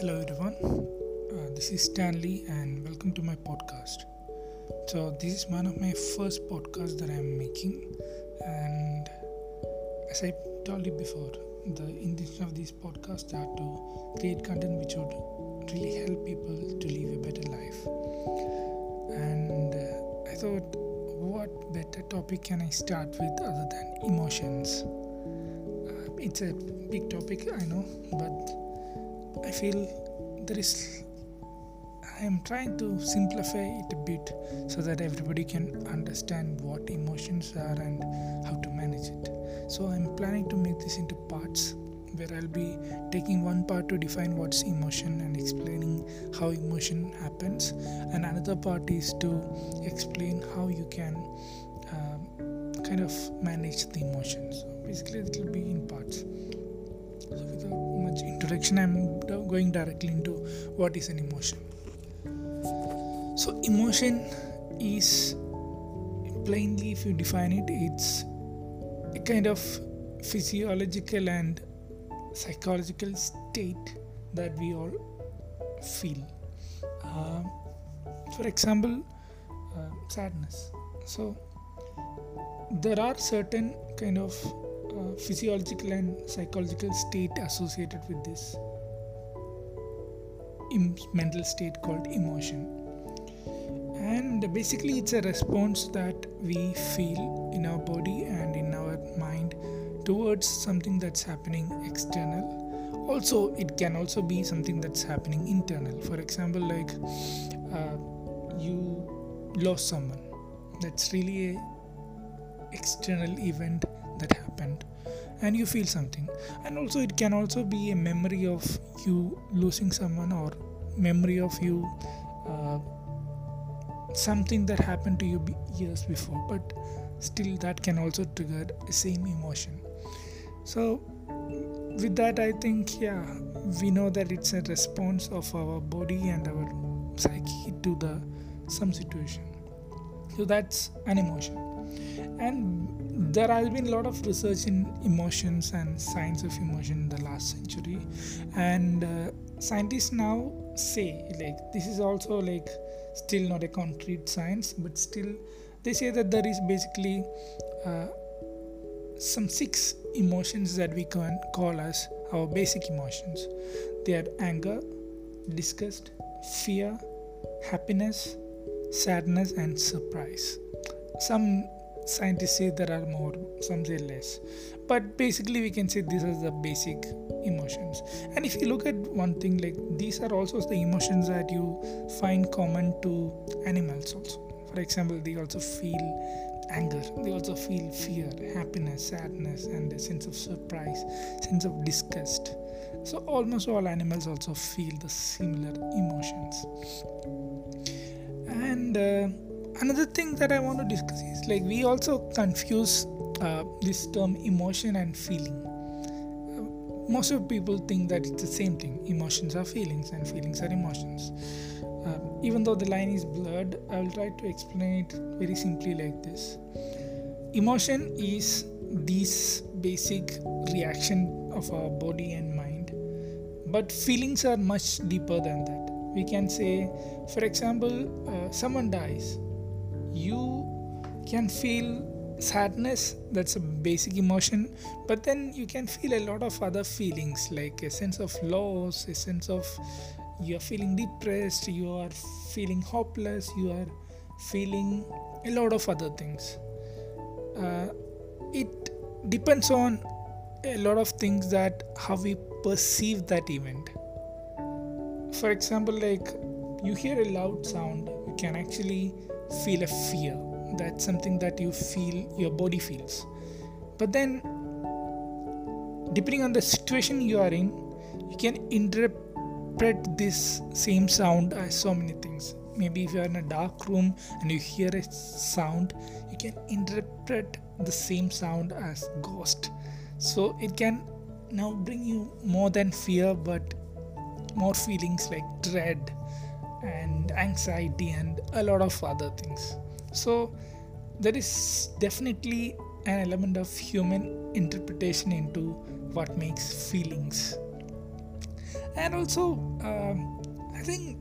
Hello, everyone. Uh, this is Stanley, and welcome to my podcast. So, this is one of my first podcasts that I'm making, and as I told you before, the intention of these podcasts are to create content which would really help people to live a better life. And uh, I thought, what better topic can I start with other than emotions? Uh, it's a big topic, I know, but feel there is. I am trying to simplify it a bit so that everybody can understand what emotions are and how to manage it. So I'm planning to make this into parts where I'll be taking one part to define what's emotion and explaining how emotion happens, and another part is to explain how you can uh, kind of manage the emotions. So basically, it will be in parts. So without much introduction, I'm going directly into what is an emotion. So, emotion is plainly, if you define it, it's a kind of physiological and psychological state that we all feel. Uh, for example, uh, sadness. So, there are certain kind of physiological and psychological state associated with this Im- mental state called emotion. And basically it's a response that we feel in our body and in our mind towards something that's happening external. Also it can also be something that's happening internal. For example like uh, you lost someone. That's really a external event that happened. And you feel something. And also it can also be a memory of you losing someone or memory of you uh, something that happened to you years before. But still that can also trigger the same emotion. So with that i think yeah we know that it's a response of our body and our psyche to the some situation. So that's an emotion. And there has been a lot of research in emotions and science of emotion in the last century. And uh, scientists now say like this is also like still not a concrete science but still they say that there is basically uh, some six emotions that we can call as our basic emotions. They are anger disgust fear happiness sadness and surprise. Some scientists say there are more some say less. But basically we can say these are the basic emotions. And if you look at one thing like these are also the emotions that you find common to animals also. For example they also feel anger they also feel fear happiness sadness and a sense of surprise sense of disgust. So almost all animals also feel the similar emotions. And uh, another thing that i want to discuss is like we also confuse uh, this term emotion and feeling. Uh, most of people think that it's the same thing. Emotions are feelings and feelings are emotions. Uh, even though the line is blurred i will try to explain it very simply like this. Emotion is this basic reaction of our body and mind but feelings are much deeper than that. We can say for example uh, someone dies you can feel sadness that's a basic emotion but then you can feel a lot of other feelings like a sense of loss a sense of you are feeling depressed you are feeling hopeless you are feeling a lot of other things. Uh, it depends on a lot of things that how we perceive that event. For example like you hear a loud sound you can actually feel a fear. That's something that you feel your body feels. But then depending on the situation you are in you can interpret this same sound as so many things. Maybe if you are in a dark room and you hear a sound you can interpret the same sound as ghost. So it can now bring you more than fear but more feelings like dread and anxiety and a lot of other things. So there is definitely an element of human interpretation into what makes feelings. And also um, i think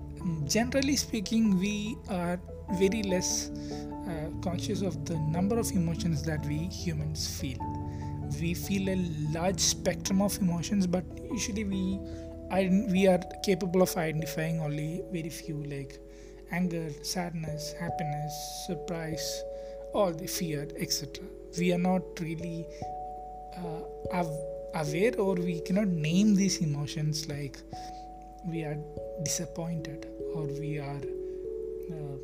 generally speaking we are very less uh, conscious of the number of emotions that we humans feel. We feel a large spectrum of emotions but usually we we are capable of identifying only very few like anger sadness happiness surprise all the fear etc we are not really uh, aware or we cannot name these emotions like we are disappointed or we are uh,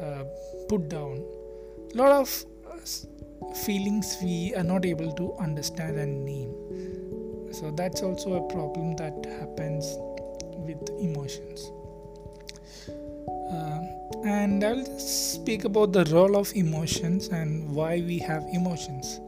uh, put down. A lot of feelings we are not able to understand and name so that's also a problem that happens with emotions uh, and I'll speak about the role of emotions and why we have emotions.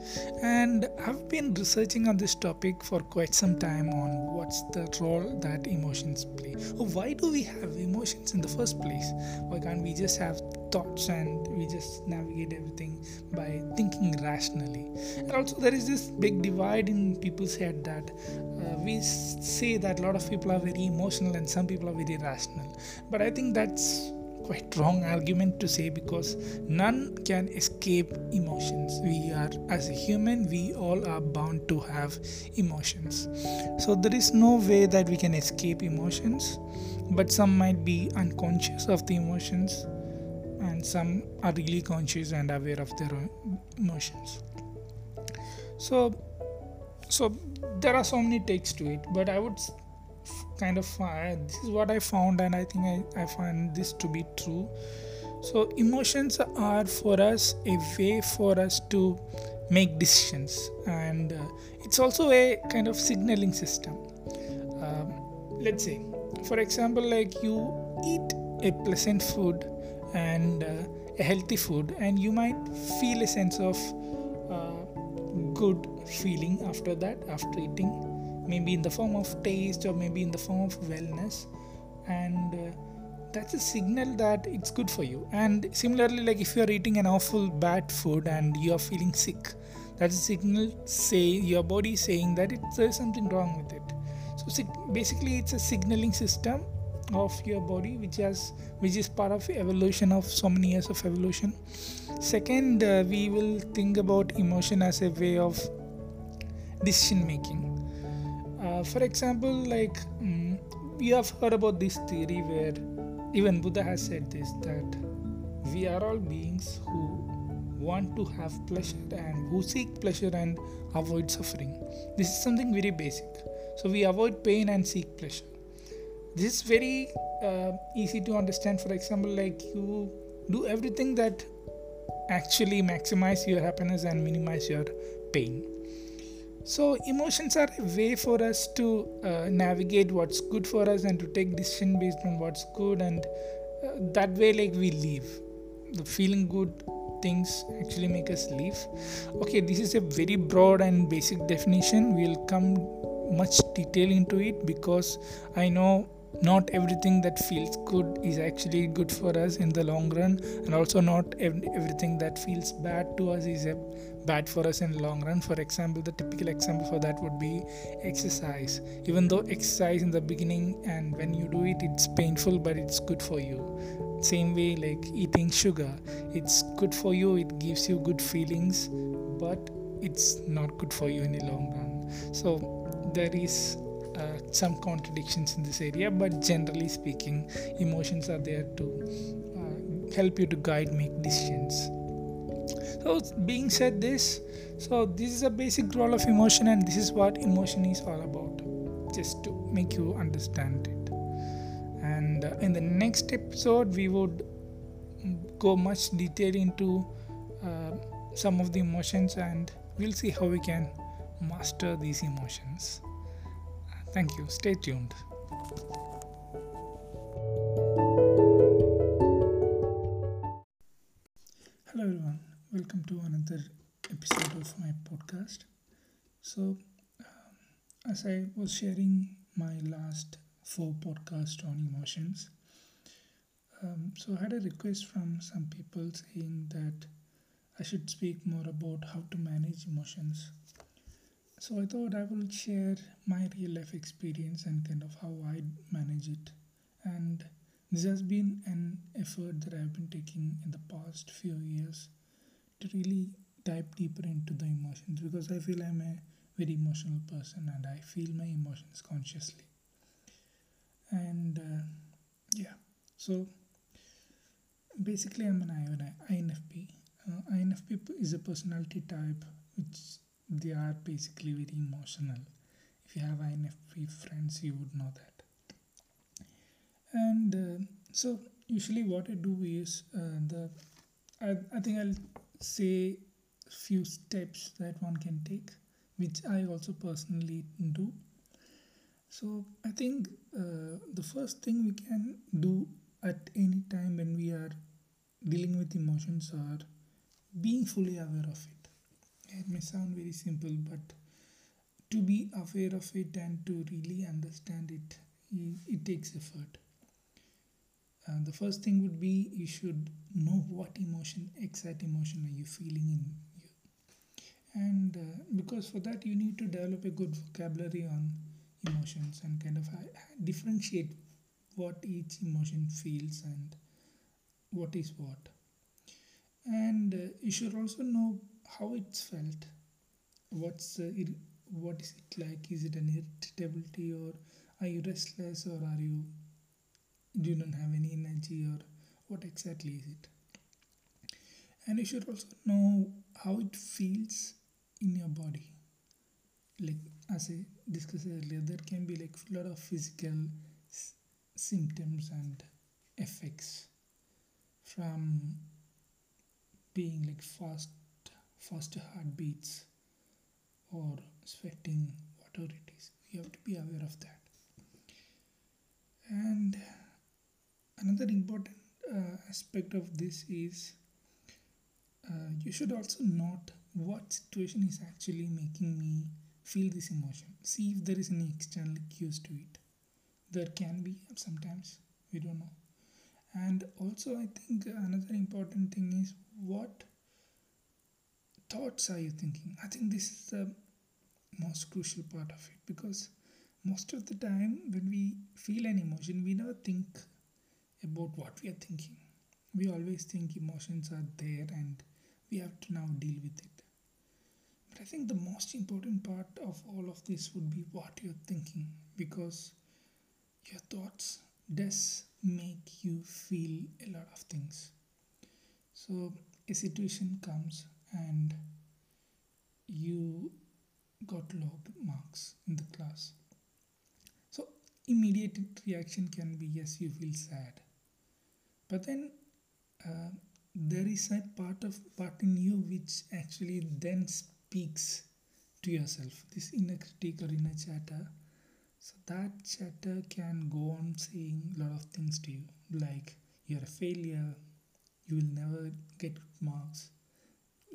And I've been researching on this topic for quite some time on what's the role that emotions play. Why do we have emotions in the first place? Why can't we just have thoughts and we just navigate everything by thinking rationally? And also, there is this big divide in people's head that uh, we say that a lot of people are very emotional and some people are very rational. But I think that's quite wrong argument to say because none can escape emotions we are as a human we all are bound to have emotions so there is no way that we can escape emotions but some might be unconscious of the emotions some are really conscious and aware of their emotions. So so there are so many takes to it but i would kind of uh, this is what i found and i think I, I find this to be true. So emotions are for us a way for us to make decisions and uh, it's also a kind of signaling system. Um, let's say for example like you eat a pleasant food and uh, a healthy food and you might feel a sense of uh, good feeling after that after eating maybe in the form of taste or maybe in the form of wellness. And uh, that's a signal that it's good for you. And similarly like if you are eating an awful bad food and you are feeling sick that's a signal say your body saying that it, there's something wrong with it. So basically it's a signaling system of your body which has which is part of evolution of so many years of evolution second uh, we will think about emotion as a way of decision making uh, for example, like um, we have heard about this theory where even Buddha has said this that we are all beings who want to have pleasure and who seek pleasure and avoid suffering. This is something very basic. So we avoid pain and seek pleasure. This is very uh, easy to understand. For example, like you do everything that actually maximize your happiness and minimize your pain. So emotions are a way for us to uh, navigate what's good for us and to take decision based on what's good and uh, that way like we live. The feeling good things actually make us live. Okay this is a very broad and basic definition. We'll come much detail into it because i know not everything that feels good is actually good for us in the long run and also not ev- everything that feels bad to us is bad for us in the long run. For example the typical example for that would be exercise. Even though exercise in the beginning and when you do it it's painful but it's good for you. Same way like eating sugar. It's good for you it gives you good feelings but it's not good for you in the long run. So there is uh, some contradictions in this area but generally speaking emotions are there to uh, help you to guide make decisions. So being said this so this is a basic role of emotion and this is what emotion is all about just to make you understand it. And uh, in the next episode we would go much detail into uh, some of the emotions and we'll see how we can master these emotions thank you stay tuned hello everyone welcome to another episode of my podcast. So, um, as I was sharing my last four podcasts on emotions, um, so I had a request from some people saying that I should speak more about how to manage emotions. So I thought I will share my real life experience and kind of how I manage it. And this has been an effort that I've been taking in the past few years to really dive deeper into the emotions because I feel I'm a very emotional person and I feel my emotions consciously. And uh, yeah, so basically, I'm an INFP. Uh, INFP is a personality type which they are basically very emotional. If you have INFP friends, you would know that. And uh, so, usually, what I do is uh, the I, I think I'll say few steps that one can take, which I also personally do. So I think uh, the first thing we can do at any time when we are dealing with emotions are being fully aware of it. It may sound very simple, but to be aware of it and to really understand it, it takes effort. Uh, the first thing would be you should know what emotion, exact emotion, are you feeling in you, and uh, because for that you need to develop a good vocabulary on emotions and kind of differentiate what each emotion feels and what is what and uh, you should also know how it's felt? What's uh, what is it like? Is it an irritability or are you restless or are you do you don't have any energy or what exactly is it? And you should also know how it feels in your body. Like as i discussed earlier there can be like a lot of physical s- symptoms and effects from being like fast faster heartbeats or sweating whatever it is. You have to be aware of that. And another important uh, aspect of this is uh, you should also note what situation is actually making me feel this emotion. See if there is any external cues to it. There can be sometimes. We don't know. And also i think another important thing is what thoughts are you thinking? I think this is the most crucial part of it because most of the time when we feel an emotion we never think about what we are thinking. We always think emotions are there and we have to now deal with it. But i think the most important part of all of this would be what you're thinking because your thoughts does make you feel a lot of things. So a situation comes and you got low marks in the class. So immediate reaction can be yes you feel sad. But then uh, there is a part of part in you which actually then speaks to yourself. This inner critic or inner chatter. So that chatter can go on saying a lot of things to you, like you're a failure, you will never get good marks,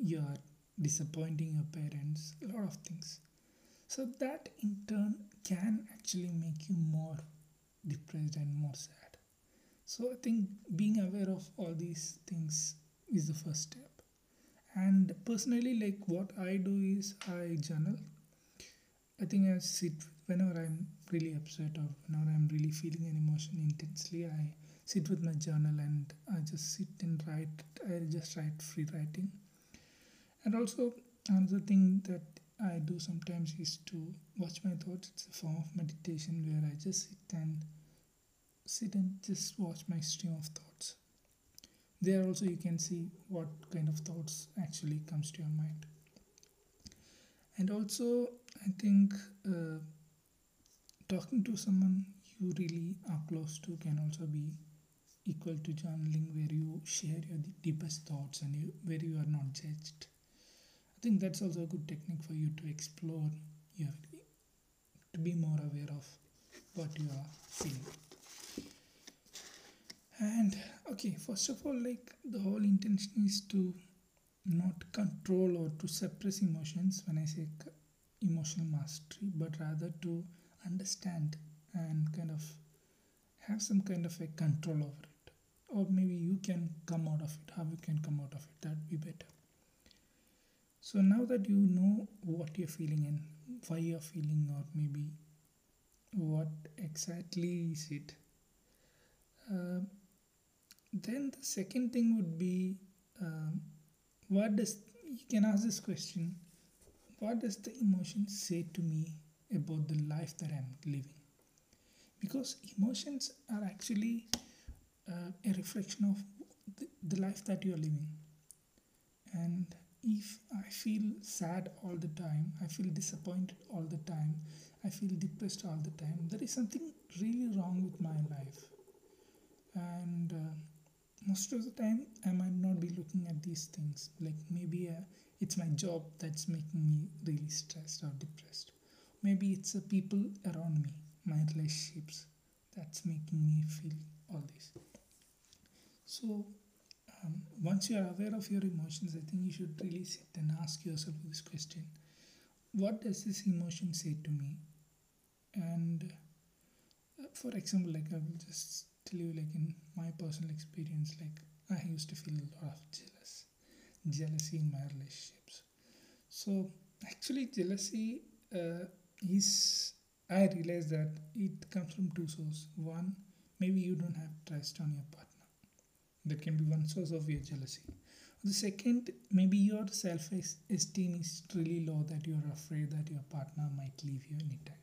you're disappointing your parents, a lot of things. So that in turn can actually make you more depressed and more sad. So I think being aware of all these things is the first step. And personally, like what I do is I journal. I think I sit whenever I'm really upset or whenever I'm really feeling an emotion intensely, I sit with my journal and I just sit and write. I just write free writing. And also, another thing that I do sometimes is to watch my thoughts. It's a form of meditation where I just sit and sit and just watch my stream of thoughts. There also you can see what kind of thoughts actually comes to your mind. And also, I think uh, talking to someone you really are close to can also be equal to journaling where you share your deepest thoughts and you, where you are not judged i think that's also a good technique for you to explore your to be more aware of what you are feeling and okay first of all like the whole intention is to not control or to suppress emotions. When i say emotional mastery but rather to understand and kind of have some kind of a control over it. Or maybe you can come out of it. How you can come out of it that would be better so now that you know what you're feeling and why you're feeling or maybe what exactly is it uh, then the second thing would be um, what does you can ask this question what does the emotion say to me about the life that i'm living? Because emotions are actually uh, a reflection of the, the life that you're living. And if i feel sad all the time i feel disappointed all the time i feel depressed all the time there is something really wrong with my life. And uh, most of the time i might not be looking at these things. Like maybe uh, it's my job that's making me really stressed or depressed. Maybe it's the people around me my relationships that's making me feel all this. So um, once you are aware of your emotions i think you should really sit and ask yourself this question. What does this emotion say to me? And uh, for example like i will just tell you like in my personal experience like i used to feel a lot of jealous jealousy in my relationships. So actually jealousy uh, is i realized that it comes from two sources. One maybe you don't have trust on your partner that can be one source of your jealousy. The second maybe your self esteem is really low that you're afraid that your partner might leave you anytime.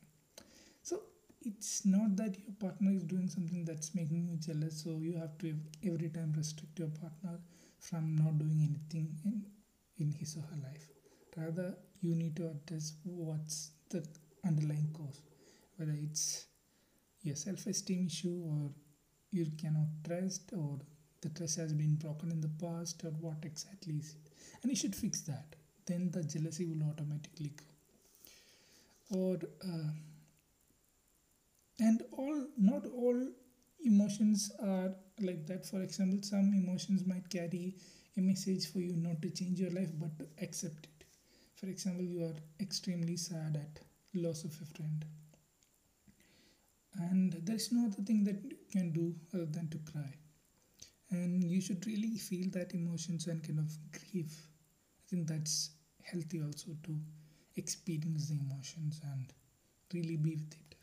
So it's not that your partner is doing something that's making you jealous so you have to every time restrict your partner from not doing anything in in his or her life. Rather you need to address what's the underlying cause whether it's your self-esteem issue or you cannot trust or the trust has been broken in the past or what exactly is it? And you should fix that. Then the jealousy will automatically go. Or uh, and all not all emotions are like that. For example some emotions might carry a message for you not to change your life but to accept it. For example you are extremely sad at loss of a friend. And there is no other thing that you can do other than to cry and you should really feel that emotions and kind of grief. I think that's healthy also to experience the emotions and really be with it.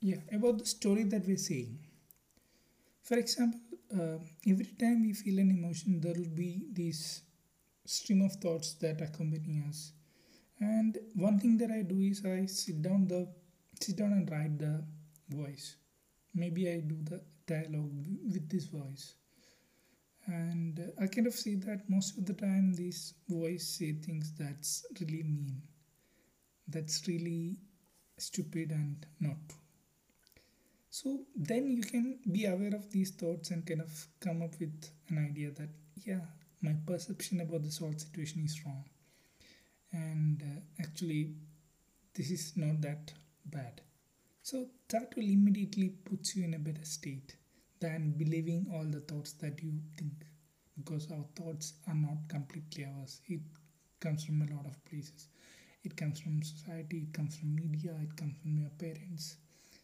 Yeah about the story that we're saying for example uh, every time we feel an emotion there will be this stream of thoughts that accompany us. And one thing that i do is i sit down the sit down and write the voice. Maybe i do the dialogue with this voice. And i kind of see that most of the time this voice say things that's really mean that's really stupid and not so then you can be aware of these thoughts and kind of come up with an idea that yeah my perception about this whole situation is wrong. And uh, actually this is not that bad. So that will immediately puts you in a better state than believing all the thoughts that you think because our thoughts are not completely ours. It comes from a lot of places. It comes from society it comes from media it comes from your parents.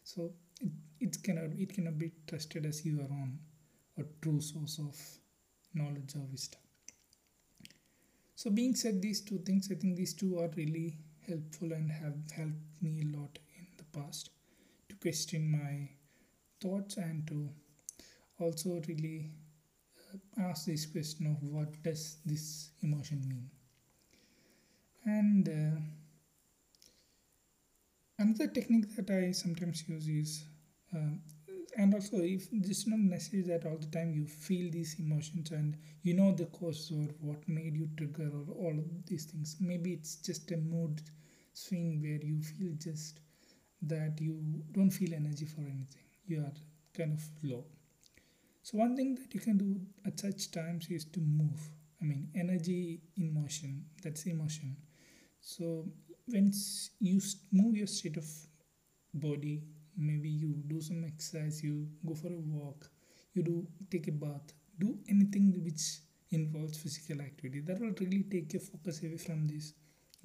So it, it cannot it cannot be trusted as your own or true source of knowledge or wisdom. So being said these two things i think these two are really helpful and have helped me a lot in the past to question my thoughts and to also really uh, ask this question of what does this emotion mean? And uh, another technique that i sometimes use is uh, and also if it's not necessary that all the time you feel these emotions and you know the cause or what made you trigger or all of these things. Maybe it's just a mood swing where you feel just that you don't feel energy for anything. You are kind of low so one thing that you can do at such times is to move. I mean energy in motion that's emotion. So when you move your state of body maybe you do some exercise you go for a walk you do take a bath do anything which involves physical activity that will really take your focus away from this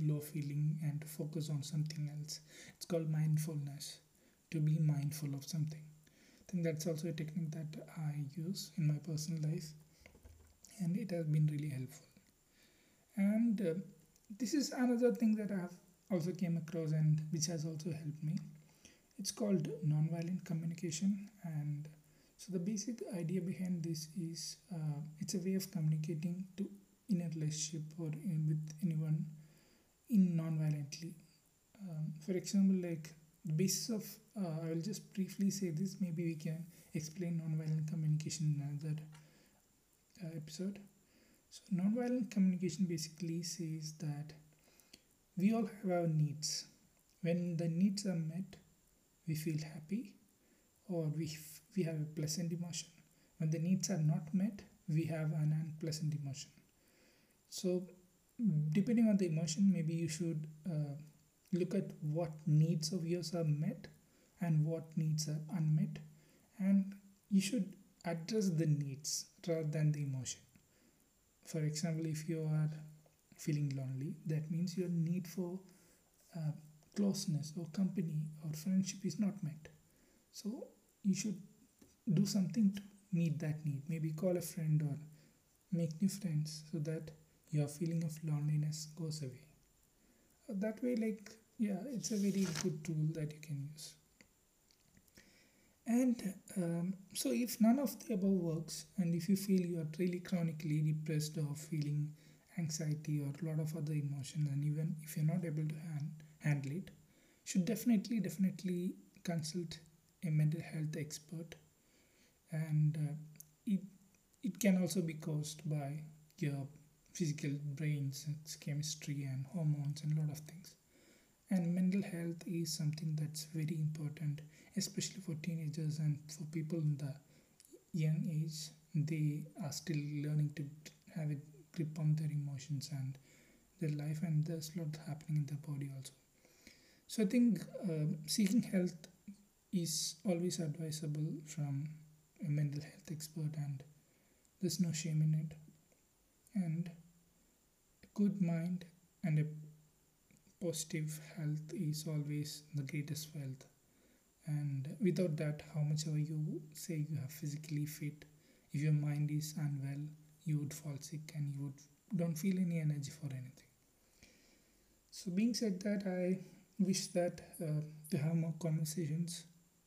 low feeling and focus on something else. It's called mindfulness to be mindful of something think that's also a technique that i use in my personal life and it has been really helpful. And uh, this is another thing that i have also came across and which has also helped me. It's called nonviolent communication and so the basic idea behind this is uh, it's a way of communicating to in a relationship or in, with anyone in non-violently. Um, for example like basis of uh, i will just briefly say this maybe we can explain non-violent communication in another uh, episode. So non-violent communication basically says that we all have our needs. When the needs are met we feel happy or we, f- we have a pleasant emotion. When the needs are not met we have an unpleasant emotion. So depending on the emotion maybe you should uh, look at what needs of yours are met and what needs are unmet. And you should address the needs rather than the emotion. For example if you are feeling lonely that means your need for uh, closeness or company or friendship is not met. So you should do something to meet that need. Maybe call a friend or make new friends so that your feeling of loneliness goes away. That way like yeah it's a very good tool that you can use. And um, so if none of the above works and if you feel you are really chronically depressed or feeling anxiety or a lot of other emotions and even if you're not able to hand, handle it should definitely definitely consult a mental health expert. And uh, it it can also be caused by your physical brains its chemistry and hormones and a lot of things and mental health is something that's very important especially for teenagers and for people in the young age. They are still learning to have a grip on their emotions and their life and there's a lot happening in their body also. So i think uh, seeking health is always advisable from a mental health expert and there's no shame in it. And a good mind and a positive health is always the greatest wealth and without that how much ever you say you are physically fit if your mind is unwell you would fall sick and you would don't feel any energy for anything. So being said that i wish that uh, to have more conversations.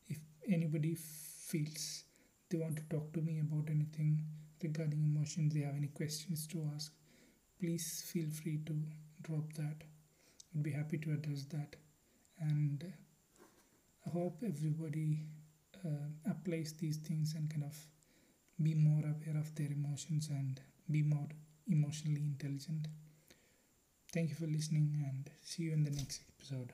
If anybody feels they want to talk to me about anything regarding emotions they have any questions to ask please feel free to drop that i'd be happy to address that and I hope everybody uh, applies these things and kind of be more aware of their emotions and be more emotionally intelligent. Thank you for listening and see you in the next episode.